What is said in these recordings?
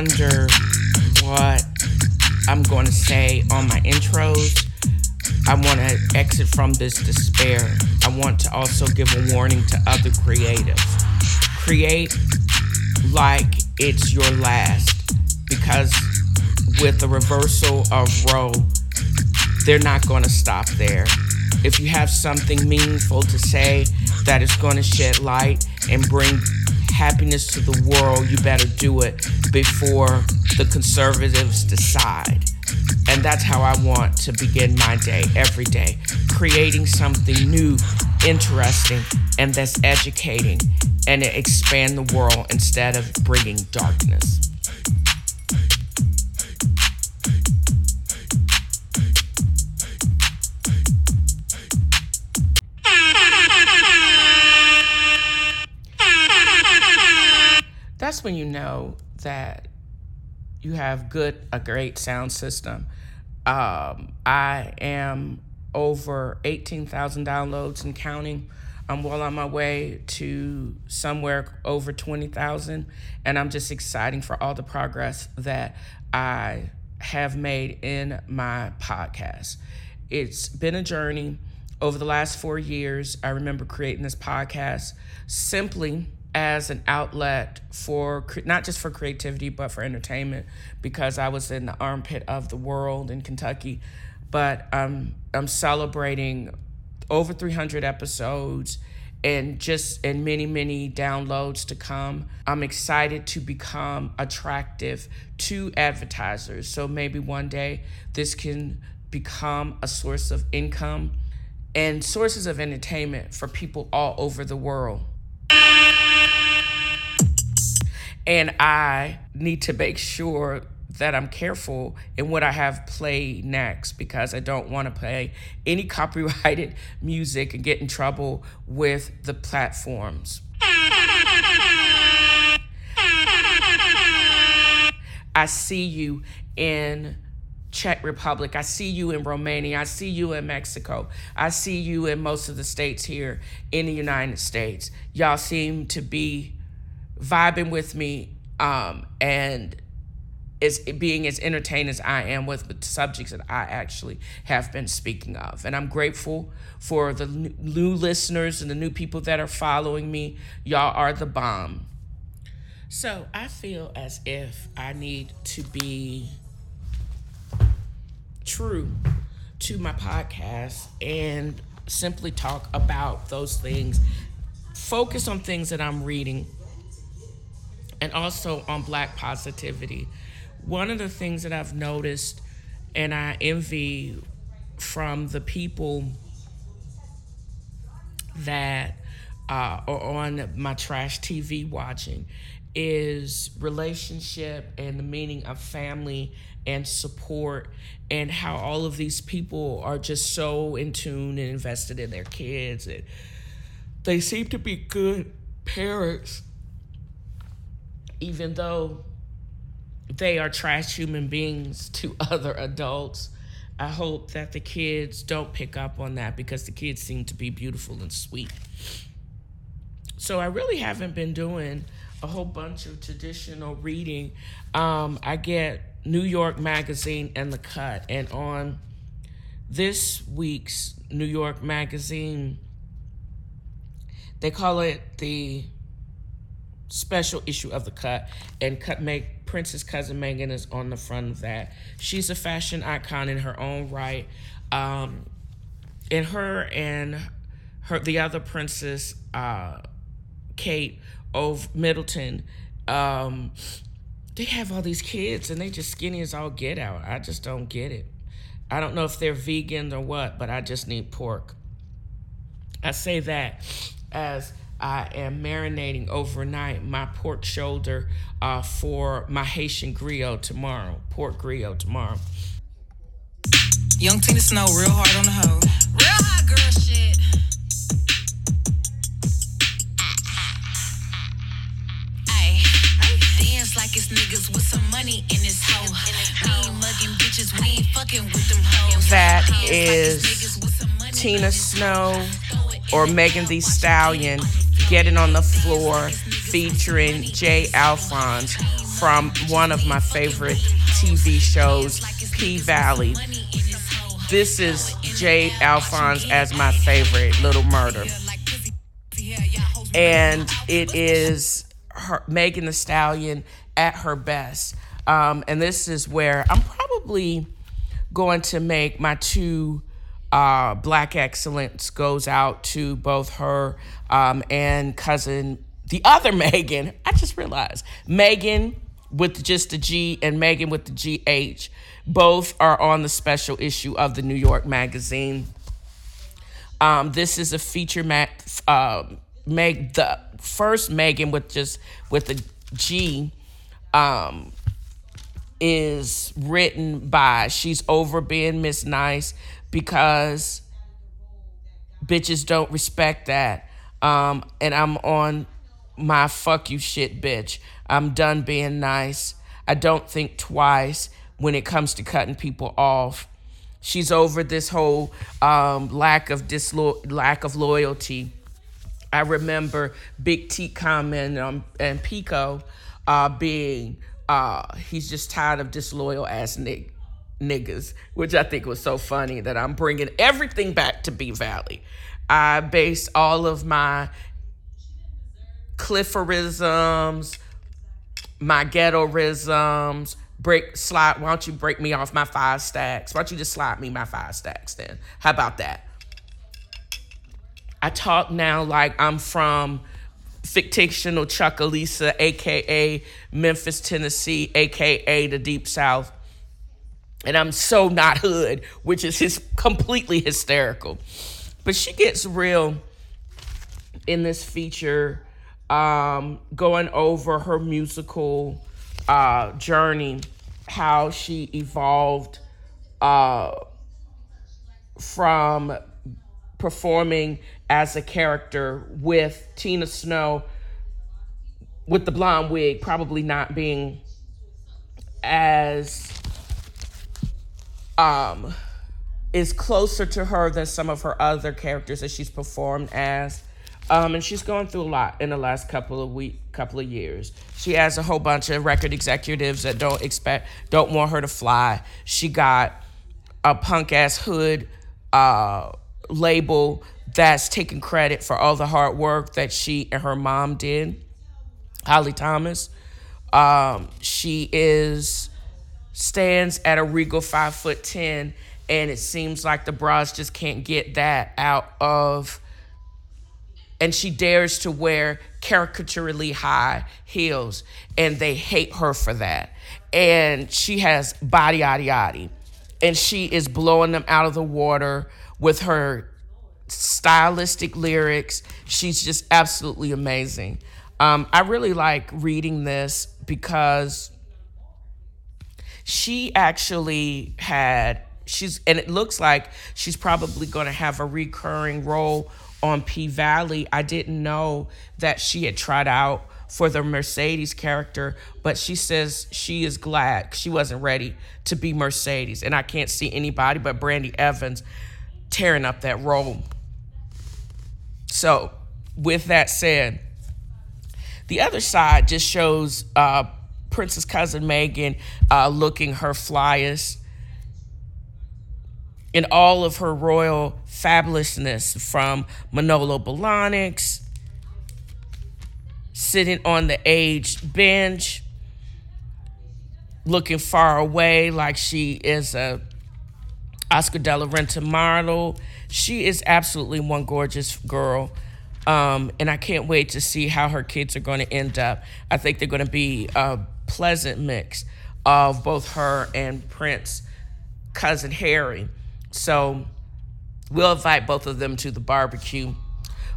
wonder what I'm going to say on my intros, I want to exit from this despair. I want to also give a warning to other creatives. Create like it's your last because with the reversal of Roe, they're not going to stop there. If you have something meaningful to say that is going to shed light and bring happiness to the world, you better do it before the conservatives decide. And that's how I want to begin my day every day, creating something new, interesting, and that's educating and expand the world instead of bringing darkness. When you know that you have good a great sound system. Um, I am over 18,000 downloads and counting. I'm well on my way to somewhere over 20,000 and I'm just excited for all the progress that I have made in my podcast. It's been a journey over the last 4 years. I remember creating this podcast simply as an outlet for not just for creativity but for entertainment because I was in the armpit of the world in Kentucky. But um, I'm celebrating over 300 episodes and just and many many downloads to come. I'm excited to become attractive to advertisers. So maybe one day this can become a source of income and sources of entertainment for people all over the world and I need to make sure that I'm careful in what I have play next because I don't want to play any copyrighted music and get in trouble with the platforms. I see you in Czech Republic. I see you in Romania. I see you in Mexico. I see you in most of the states here in the United States. Y'all seem to be vibing with me um, and is being as entertained as I am with the subjects that I actually have been speaking of. And I'm grateful for the new listeners and the new people that are following me. Y'all are the bomb. So I feel as if I need to be true to my podcast and simply talk about those things, focus on things that I'm reading and also on black positivity. One of the things that I've noticed and I envy from the people that uh, are on my trash TV watching is relationship and the meaning of family and support and how all of these people are just so in tune and invested in their kids and they seem to be good parents even though they are trash human beings to other adults. I hope that the kids don't pick up on that because the kids seem to be beautiful and sweet. So I really haven't been doing a whole bunch of traditional reading. Um, I get New York Magazine and The Cut, and on this week's New York Magazine, they call it the special issue of the cut and cut make princess cousin megan is on the front of that. She's a fashion icon in her own right um and her and her the other princess uh kate of middleton um they have all these kids and they just skinny as all get out. I just don't get it. I don't know if they're vegan or what but i just need pork. I say that as I am marinating overnight my pork shoulder uh, for my Haitian griot tomorrow, pork griot tomorrow. Young Tina Snow, real hard on the hoe. Real hot girl shit. dance like it's niggas with some money in this hoe. We ain't mugging bitches, we ain't fucking with them hoes. That is Tina Snow or Megan Thee Stallion Getting on the Floor featuring Jay Alphonse from one of my favorite TV shows, P Valley. This is Jay Alphonse as my favorite, Little Murder. And it is her, Megan Thee Stallion at her best. Um, and this is where I'm probably going to make my two uh, black excellence goes out to both her um, and cousin, the other Megan. I just realized Megan with just the G and Megan with the GH. Both are on the special issue of the New York Magazine. Um, this is a feature mat. Uh, Meg the first Megan with just with the G. Um, is written by she's over being Miss Nice because bitches don't respect that. Um, and I'm on my fuck you shit, bitch. I'm done being nice. I don't think twice when it comes to cutting people off. She's over this whole um, lack of dislo- lack of loyalty. I remember Big T comment um, and Pico uh, being uh, he's just tired of disloyal ass nig- niggas, which I think was so funny that I'm bringing everything back to P Valley. I base all of my Clifforisms, my ghettoisms, break slide. Why don't you break me off my five stacks? Why don't you just slide me my five stacks then? How about that? I talk now like I'm from fictional Chucalissa, aka Memphis, Tennessee, aka the Deep South. And I'm so not hood, which is his completely hysterical. But she gets real in this feature, um, going over her musical uh, journey, how she evolved uh, from performing as a character with Tina Snow with the blonde wig probably not being as um is closer to her than some of her other characters that she's performed as. Um, and she's going through a lot in the last couple of week, couple of years. She has a whole bunch of record executives that don't expect, don't want her to fly. She got a punk ass hood uh, label that's taking credit for all the hard work that she and her mom did. Holly Thomas. Um, she is stands at a regal five foot ten, and it seems like the bras just can't get that out of. And she dares to wear caricaturely high heels, and they hate her for that. And she has body, yaddy, yaddy, and she is blowing them out of the water with her stylistic lyrics. She's just absolutely amazing. Um, I really like reading this because she actually had she's and it looks like she's probably going to have a recurring role on P Valley. I didn't know that she had tried out for the Mercedes character, but she says she is glad she wasn't ready to be Mercedes, and I can't see anybody but Brandee Evans tearing up that role. So, with that said, the other side just shows uh, Princess Cousin Megan uh, looking her flyest in all of her royal fabulousness from Manolo Blahniks, sitting on the aged bench, looking far away like she is a Oscar de la Renta model. She is absolutely one gorgeous girl. Um, and I can't wait to see how her kids are going to end up. I think they're going to be a pleasant mix of both her and Prince cousin Harry. So we'll invite both of them to the barbecue.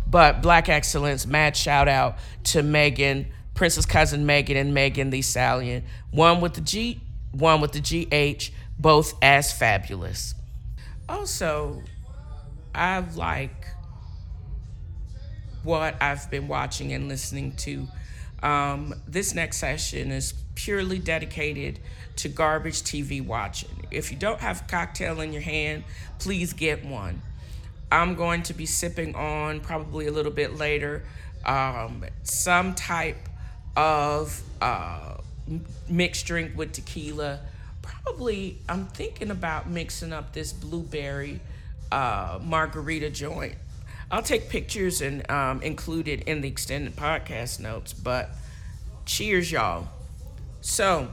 But Black Excellence, mad shout out to Megan, Prince's cousin Megan, and Megan Thee Stallion. One with the G, one with the GH, both as fabulous. Also, I like what I've been watching and listening to. Um, this next session is purely dedicated to garbage TV watching. If you don't have a cocktail in your hand, please get one. I'm going to be sipping on probably a little bit later um, some type of uh, mixed drink with tequila. Probably, I'm thinking about mixing up this blueberry uh, margarita joint. I'll take pictures and um, include it in the extended podcast notes. But cheers, y'all. So,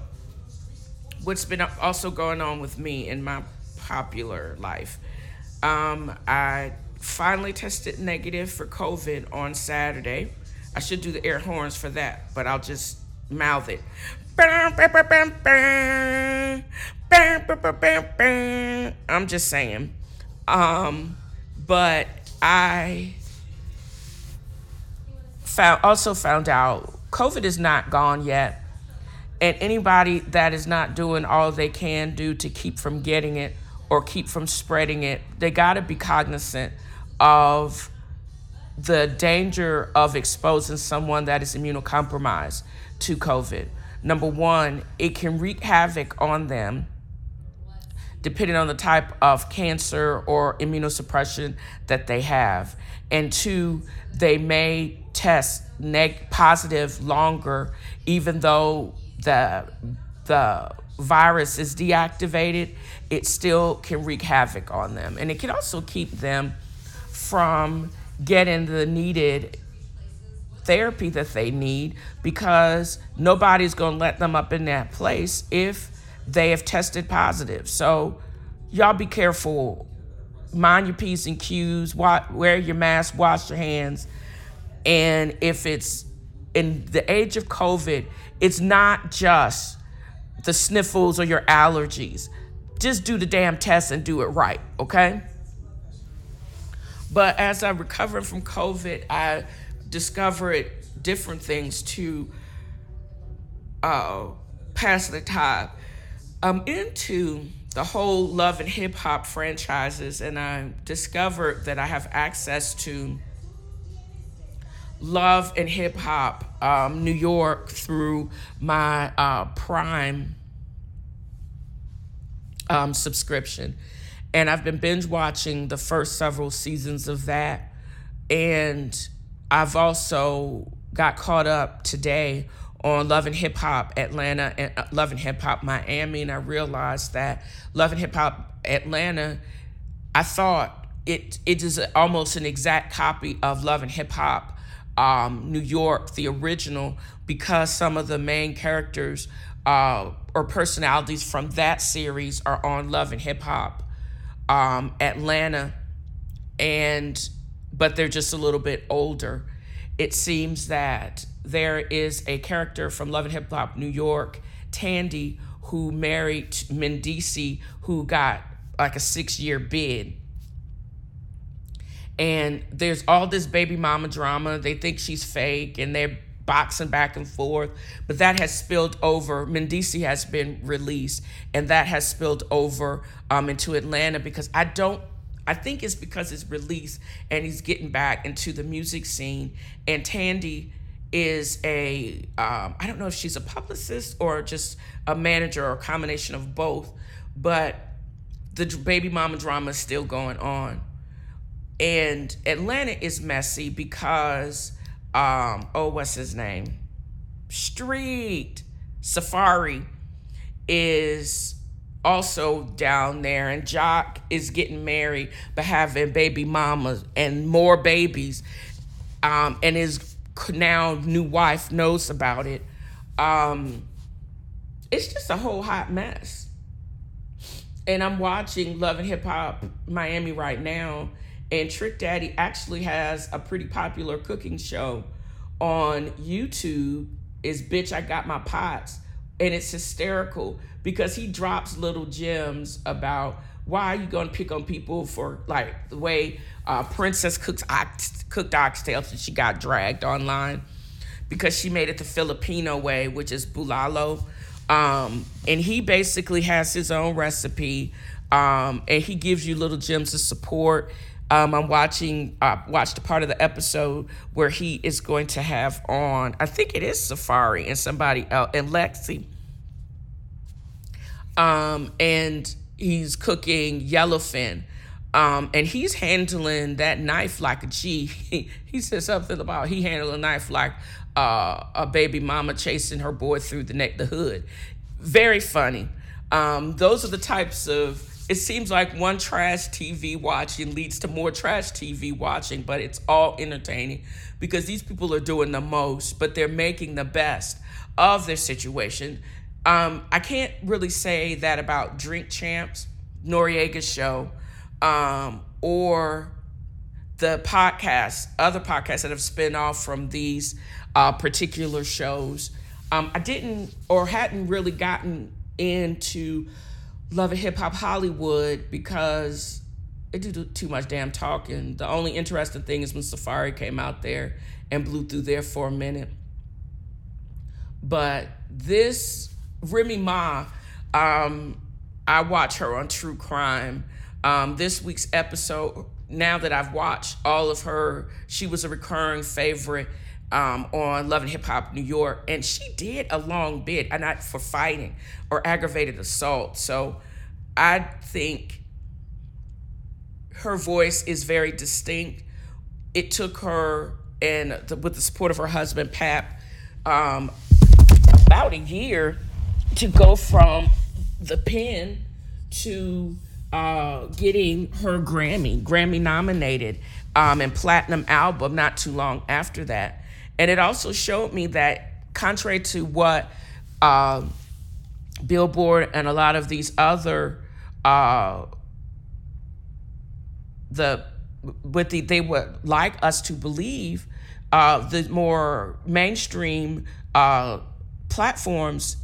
what's been also going on with me in my popular life? Um, I finally tested negative for COVID on Saturday. I should do the air horns for that, but I'll just mouth it. I'm just saying. Um, but I found also found out COVID is not gone yet. And anybody that is not doing all they can do to keep from getting it or keep from spreading it, they got to be cognizant of the danger of exposing someone that is immunocompromised to COVID. Number one, it can wreak havoc on them depending on the type of cancer or immunosuppression that they have. And two, they may test neg- positive longer, even though the the virus is deactivated, it still can wreak havoc on them. And it can also keep them from getting the needed therapy that they need because nobody's going to let them up in that place if they have tested positive. So, y'all be careful. Mind your P's and Q's, wear your mask, wash your hands. And if it's in the age of COVID, it's not just the sniffles or your allergies. Just do the damn test and do it right, okay? But as I recovered from COVID, I discovered different things to uh, pass the time. I'm into the whole love and hip hop franchises, and I discovered that I have access to love and hip hop um, New York through my uh, Prime um, subscription. And I've been binge watching the first several seasons of that. And I've also got caught up today on Love and Hip Hop Atlanta and uh, Love and Hip Hop Miami. And I realized that Love and Hip Hop Atlanta, I thought it it is almost an exact copy of Love and Hip Hop um, New York, the original, because some of the main characters uh, or personalities from that series are on Love and Hip Hop um, Atlanta, and but they're just a little bit older. It seems that there is a character from Love and Hip Hop New York, Yandy, who married Mendeecees, who got like a six year bid. And there's all this baby mama drama. They think she's fake and they're boxing back and forth. But that has spilled over. Mendeecees has been released, and that has spilled over um, into Atlanta because I don't. I think it's because it's released and he's getting back into the music scene. And Yandy is a um, I don't know if she's a publicist or just a manager or a combination of both, but the baby mama drama is still going on. And Atlanta is messy because um, oh, what's his name? Street Safaree is also down there, and Jock is getting married, but having baby mamas and more babies. Um, and his now new wife knows about it. Um, it's just a whole hot mess. And I'm watching Love and Hip Hop Miami right now, and Trick Daddy actually has a pretty popular cooking show on YouTube. Is Bitch, I Got My Pots. And it's hysterical because he drops little gems about why are you going to pick on people for like the way uh, Princess cooks ox- cooked oxtails and she got dragged online because she made it the Filipino way, which is bulalo. Um, and he basically has his own recipe um, and he gives you little gems of support um, I'm watching, uh, watched a part of the episode where he is going to have on, I think it is Safaree and somebody else, and Lexi. Um, and he's cooking yellowfin. Um, and he's handling that knife like a G. He, he said something about he handled a knife like uh, a baby mama chasing her boy through the neck, the hood. Very funny. Um, those are the types of. It seems like one trash TV watching leads to more trash TV watching, but it's all entertaining because these people are doing the most, but they're making the best of their situation. Um, I can't really say that about Drink Champs, Noreaga's show, um, or the podcasts, other podcasts that have spin off from these uh, particular shows. Um, I didn't or hadn't really gotten into Love and Hip Hop Hollywood because it did too much damn talking. The only interesting thing is when Safaree came out there and blew through there for a minute. But this Remy Ma, um, I watch her on True Crime. Um, this week's episode, now that I've watched all of her, she was a recurring favorite um, on Love and Hip Hop New York, and she did a long bit, and not for fighting or aggravated assault. So I think her voice is very distinct. It took her and the, with the support of her husband Pap um, about a year to go from the pen to uh, getting her Grammy, Grammy nominated, um, and platinum album not too long after that. And it also showed me that, contrary to what uh, Billboard and a lot of these other uh, the what the, they would like us to believe, uh, the more mainstream uh, platforms,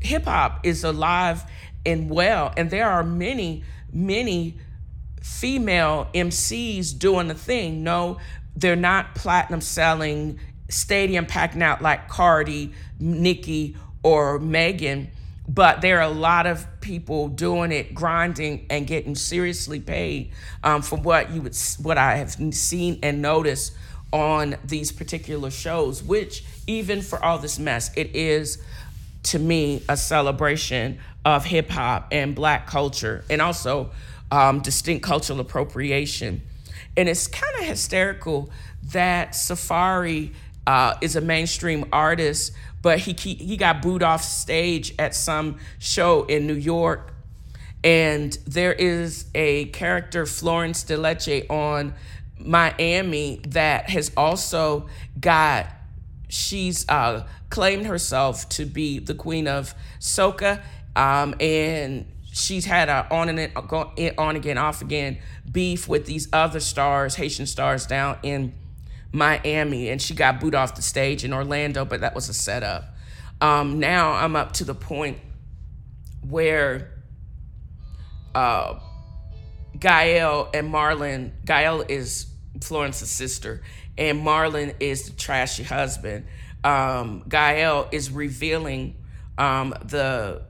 hip hop is alive and well, and there are many, many female MCs doing the thing. No, they're not platinum selling stadium packing out like Cardi, Nicki, or Megan, but there are a lot of people doing it, grinding and getting seriously paid um, for what you would, what I have seen and noticed on these particular shows. Which even for all this mess, it is to me a celebration of hip hop and black culture, and also um, distinct cultural appropriation. And it's kind of hysterical that Safaree uh, is a mainstream artist, but he, he got booed off stage at some show in New York. And there is a character, Florence El Luche, on Miami that has also got, she's uh, claimed herself to be the queen of soca. Um, and she's had a on and on again, off again beef with these other stars, Haitian stars down in Miami, and she got booed off the stage in Orlando, but that was a setup. Um, now I'm up to the point where uh, Gael and Marlon, Gael is Florence's sister, and Marlon is the trashy husband. Um, Gael is revealing um, the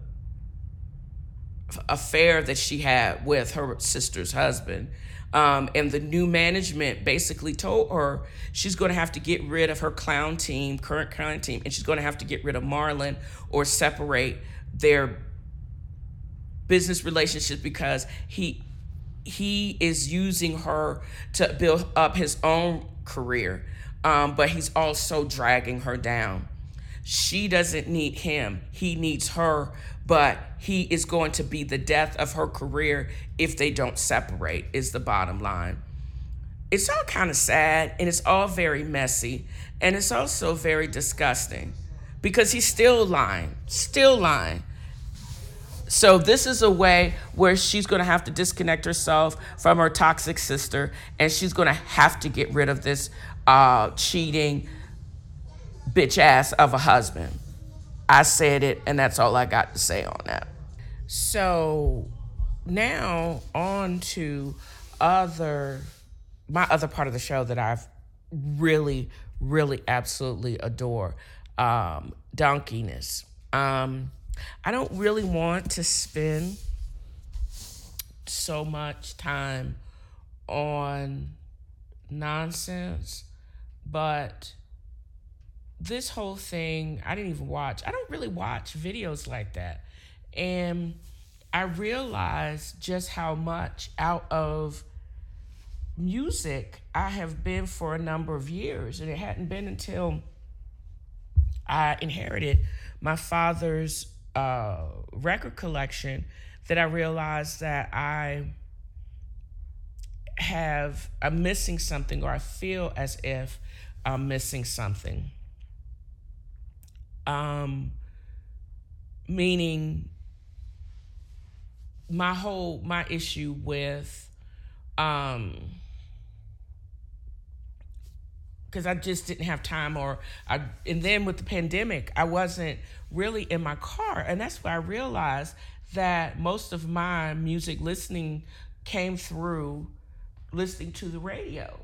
affair that she had with her sister's husband. Um, and the new management basically told her she's going to have to get rid of her clown team, current clown team, and she's going to have to get rid of Marlon or separate their business relationship because he he is using her to build up his own career, um, but he's also dragging her down. She doesn't need him; he needs her but he is going to be the death of her career if they don't separate, is the bottom line. It's all kind of sad and it's all very messy and it's also very disgusting because he's still lying, still lying. So, this is a way where she's going to have to disconnect herself from her toxic sister and she's going to have to get rid of this uh, cheating bitch ass of a husband. I said it, and that's all I got to say on that. So now on to other my other part of the show that I've really, really absolutely adore. Um, donkeyness. Um, I don't really want to spend so much time on nonsense, but this whole thing, I didn't even watch. I don't really watch videos like that. And I realized just how much out of music I have been for a number of years, and it hadn't been until I inherited my father's uh, record collection that I realized that I have I'm missing something, or I feel as if I'm missing something. Um, meaning my whole my issue with um because I just didn't have time or I and then with the pandemic I wasn't really in my car and that's where I realized that most of my music listening came through listening to the radio.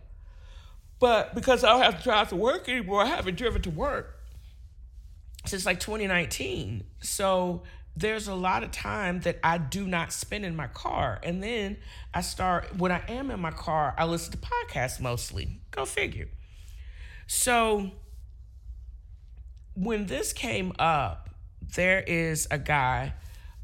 But because I don't have to drive to work anymore, I haven't driven to work since like 2019. So there's a lot of time that I do not spend in my car. And then I start, when I am in my car, I listen to podcasts mostly. Go figure. So when this came up, there is a guy,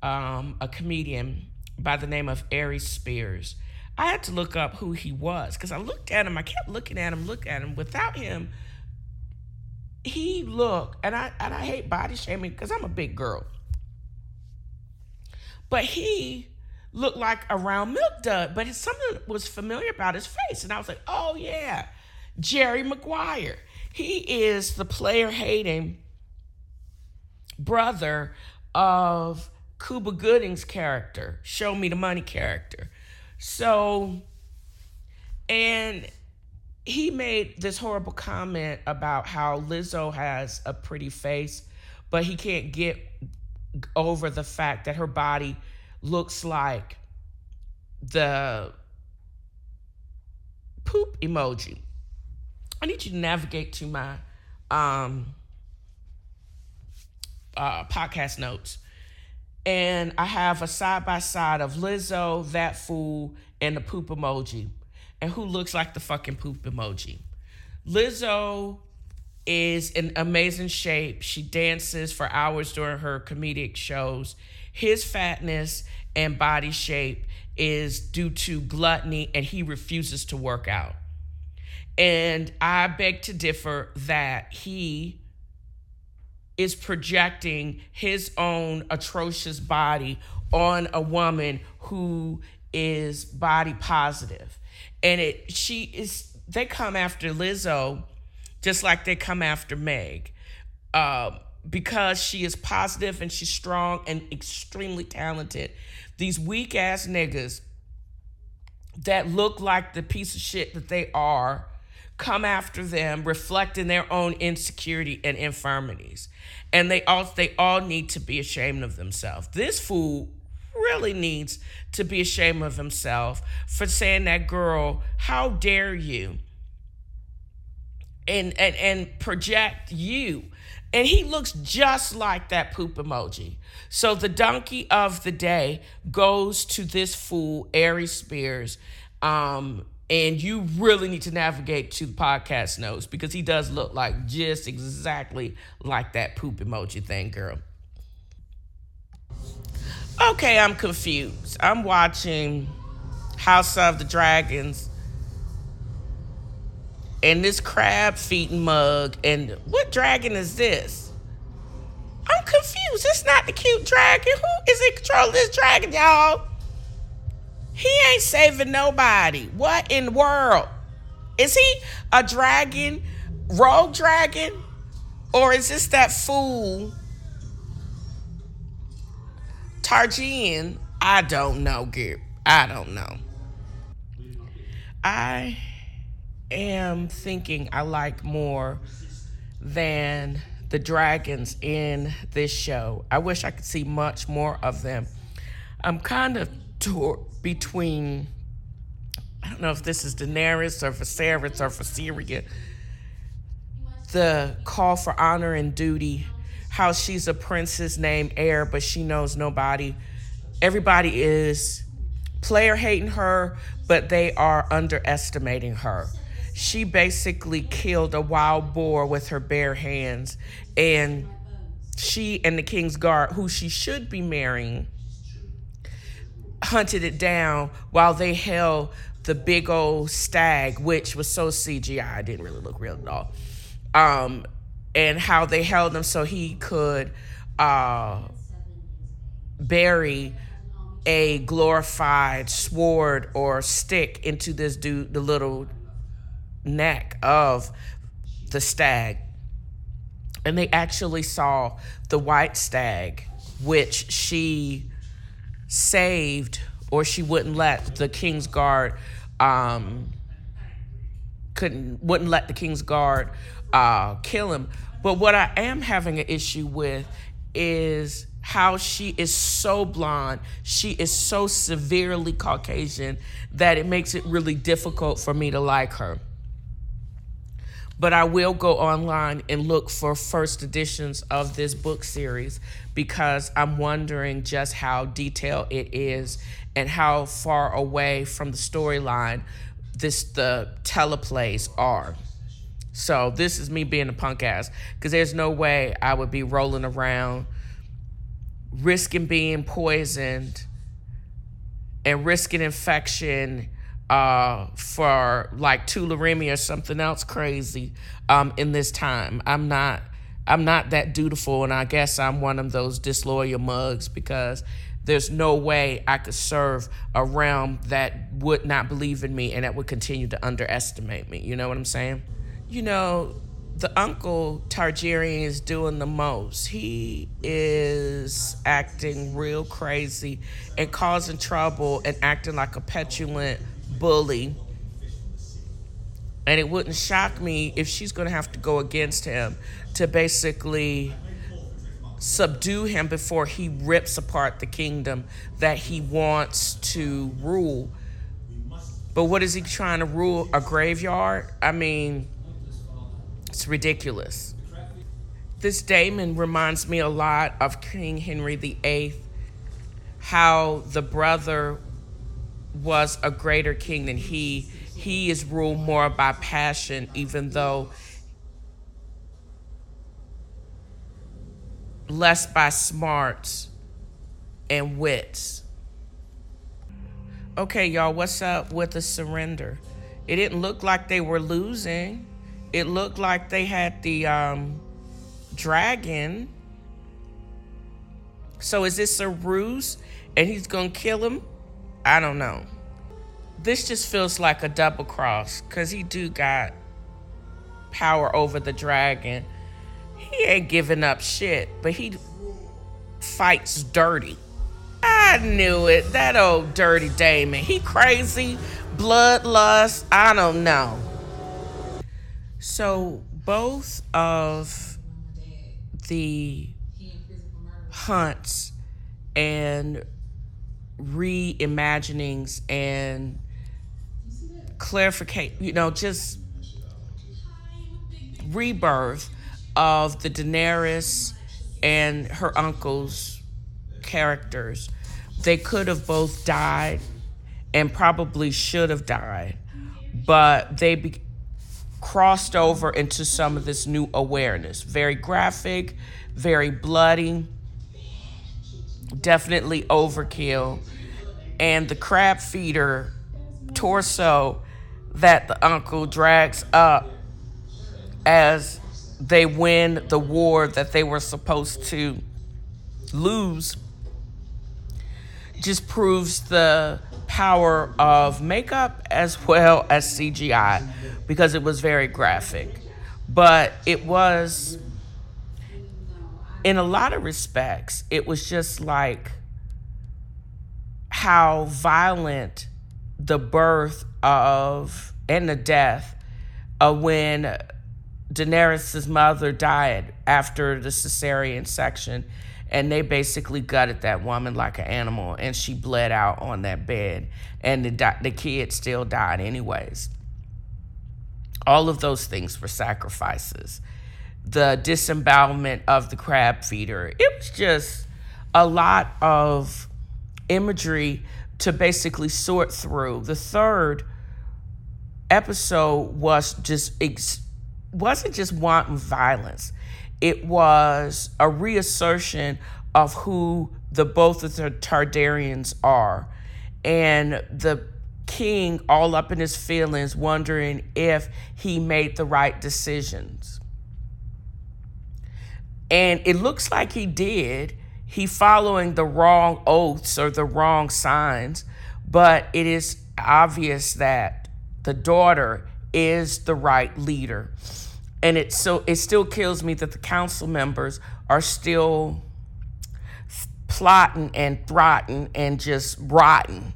um, a comedian by the name of Aries Spears. I had to look up who he was because I looked at him. I kept looking at him, look at him. Without him, he looked, and I and I hate body shaming because I'm a big girl. But he looked like a round milk dud, but something was familiar about his face, and I was like, oh yeah, Jerry Maguire. He is the player hating brother of Cuba Gooding's character, Show Me the Money character. So, and he made this horrible comment about how Lizzo has a pretty face, but he can't get over the fact that her body looks like the poop emoji. I need you to navigate to my um, uh, podcast notes. And I have a side by side of Lizzo, that fool, and the poop emoji. And who looks like the fucking poop emoji? Lizzo is in amazing shape. She dances for hours during her comedic shows. His fatness and body shape is due to gluttony and he refuses to work out. And I beg to differ that he is projecting his own atrocious body on a woman who is body positive. And it she is they come after Lizzo just like they come after Meg. Uh, because she is positive and she's strong and extremely talented. These weak ass niggas that look like the piece of shit that they are come after them, reflecting their own insecurity and infirmities. And they all they all need to be ashamed of themselves. This fool really needs to be ashamed of himself for saying that girl, how dare you? And and and project you. And he looks just like that poop emoji. So the donkey of the day goes to this fool, Aries Spears. Um, and you really need to navigate to the podcast notes because he does look like just exactly like that poop emoji thing, girl. Okay, I'm confused. I'm watching House of the Dragons and this crab feeding mug. And what dragon is this? I'm confused. It's not the cute dragon. Who is in control of this dragon, y'all? He ain't saving nobody. What in the world? Is he a dragon, rogue dragon? Or is this that fool, Targaryen? I don't know, Gib. I don't know. I am thinking I like more than the dragons in this show. I wish I could see much more of them. I'm kind of torn between I don't know if this is Daenerys or Viserys or Viseria. The call for honor and duty, how she's a princess named Heir, but she knows nobody. Everybody is player hating her, but they are underestimating her. She basically killed a wild boar with her bare hands, and she and the King's Guard, who she should be marrying, hunted it down while they held the big old stag, which was so CGI, it didn't really look real at all. Um, and how they held him so he could uh, bury a glorified sword or stick into this dude, the little neck of the stag. And they actually saw the white stag, which she saved or she wouldn't let the king's guard um, couldn't wouldn't let the king's guard uh, kill him. But what I am having an issue with is how she is so blonde, she is so severely Caucasian that it makes it really difficult for me to like her. But I will go online and look for first editions of this book series because I'm wondering just how detailed it is and how far away from the storyline this the teleplays are. So this is me being a punk ass because there's no way I would be rolling around risking being poisoned and risking infection uh, for like tularemia or something else crazy um, in this time. I'm not I'm not that dutiful, and I guess I'm one of those disloyal mugs because there's no way I could serve a realm that would not believe in me and that would continue to underestimate me. You know what I'm saying? You know, the uncle Targaryen is doing the most. He is acting real crazy and causing trouble and acting like a petulant bully. And it wouldn't shock me if she's going to have to go against him to basically subdue him before he rips apart the kingdom that he wants to rule. But what is he trying to rule? A graveyard? I mean, it's ridiculous. This Daemon reminds me a lot of King Henry VIII, how the brother was a greater king than he. He is ruled more by passion, even though less by smarts and wits. Okay, y'all, what's up with the surrender? It didn't look like they were losing. It looked like they had the um, dragon. So is this a ruse and he's gonna kill him? I don't know. This just feels like a double cross because he do got power over the dragon he ain't giving up shit, but he fights dirty. I knew it. That old dirty Daemon. He crazy, bloodlust. I don't know. So both of the hunts and reimaginings and clarification, you know, just rebirth of the Daenerys and her uncle's characters. They could have both died and probably should have died, but they be- crossed over into some of this new awareness. Very graphic, very bloody, definitely overkill. And the crab feeder torso that the uncle drags up as they win the war that they were supposed to lose just proves the power of makeup as well as CGI because it was very graphic. But it was, in a lot of respects, it was just like how violent the birth of and the death of when Daenerys' mother died after the cesarean section, and they basically gutted that woman like an animal, and she bled out on that bed, and the the kid still died anyways. All of those things were sacrifices. The disembowelment of the crab feeder. It was just a lot of imagery to basically sort through. The third episode was just ex- wasn't just wanton violence. It was a reassertion of who the both of the Targaryens are. And the king all up in his feelings, wondering if he made the right decisions. And it looks like he did. He following the wrong oaths or the wrong signs, but it is obvious that the daughter is the right leader. And it so it still kills me that the council members are still plotting and throtting and just rotten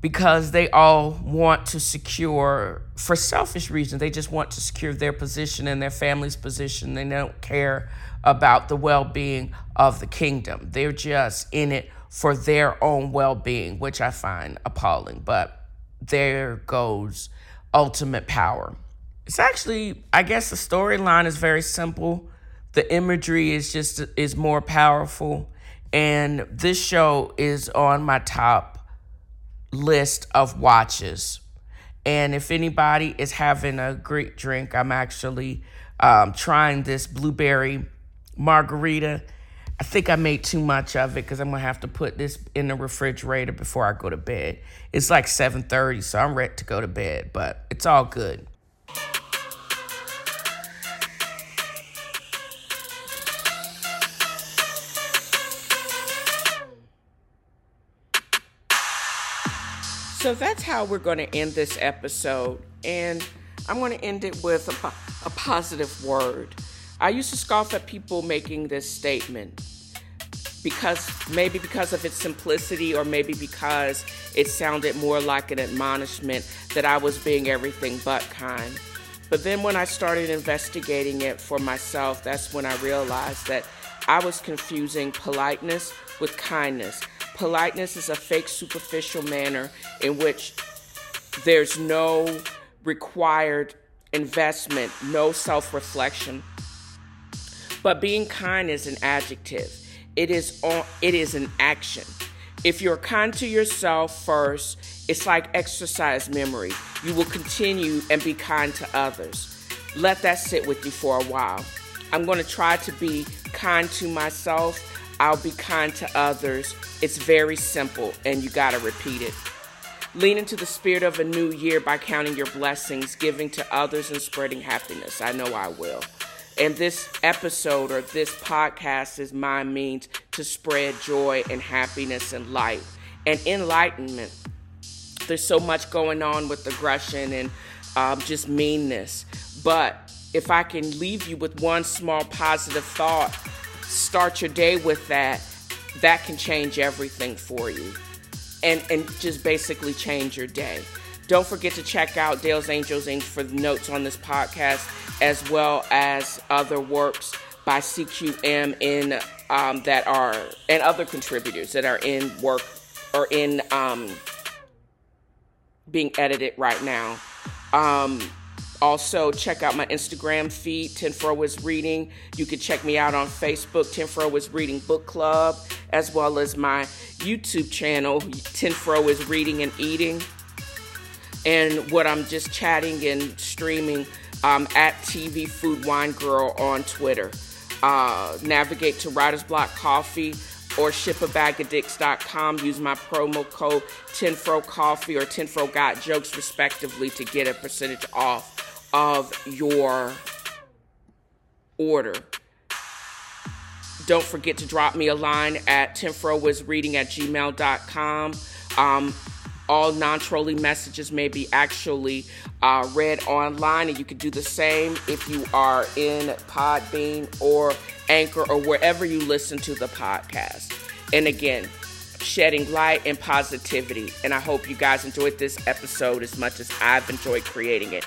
because they all want to secure, for selfish reasons, they just want to secure their position and their family's position. They don't care about the well being of the kingdom. They're just in it for their own well being, which I find appalling. But there goes ultimate power. It's actually, I guess the storyline is very simple. The imagery is just is more powerful. And this show is on my top list of watches. And if anybody is having a great drink, I'm actually um, trying this blueberry margarita. I think I made too much of it because I'm gonna have to put this in the refrigerator before I go to bed. It's like 7:30, so I'm ready to go to bed, but it's all good. So that's how we're going to end this episode. And I'm going to end it with a, a positive word. I used to scoff at people making this statement because maybe because of its simplicity or maybe because it sounded more like an admonishment that I was being everything but kind. But then when I started investigating it for myself, that's when I realized that I was confusing politeness with kindness. Politeness is a fake, superficial manner in which there's no required investment, no self reflection. But being kind is an adjective. It is on, it is an action. If you're kind to yourself first, it's like exercise memory. You will continue and be kind to others. Let that sit with you for a while. I'm going to try to be kind to myself. I'll be kind to others. It's very simple, and you got to repeat it. Lean into the spirit of a new year by counting your blessings, giving to others, and spreading happiness. I know I will. And this episode or this podcast is my means to spread joy and happiness and light and enlightenment. There's so much going on with aggression and um, just meanness. But if I can leave you with one small positive thought, start your day with that that can change everything for you and, and just basically change your day. Don't forget to check out Dale's Angels Inc. for the notes on this podcast, as well as other works by CQM in um, that are and other contributors that are in work or in um, being edited right now. Um, also, check out my Instagram feed, TNFro is Reading. You can check me out on Facebook, TNFro is Reading Book Club, as well as my YouTube channel, TNFro is Reading and Eating. And what I'm just chatting and streaming um, at TV Food Wine Girl on Twitter. Uh, navigate to Writer's Block Coffee or shipabagadicks.com. Use my promo code TNFro Coffee or TNFro Got Jokes, respectively, to get a percentage off of your order. Don't forget to drop me a line at tinfrowasreading at gmail.com. Um, all non trolling messages may be actually uh, read online, and you can do the same if you are in Podbean or Anchor or wherever you listen to the podcast. And again, shedding light and positivity. And I hope you guys enjoyed this episode as much as I've enjoyed creating it.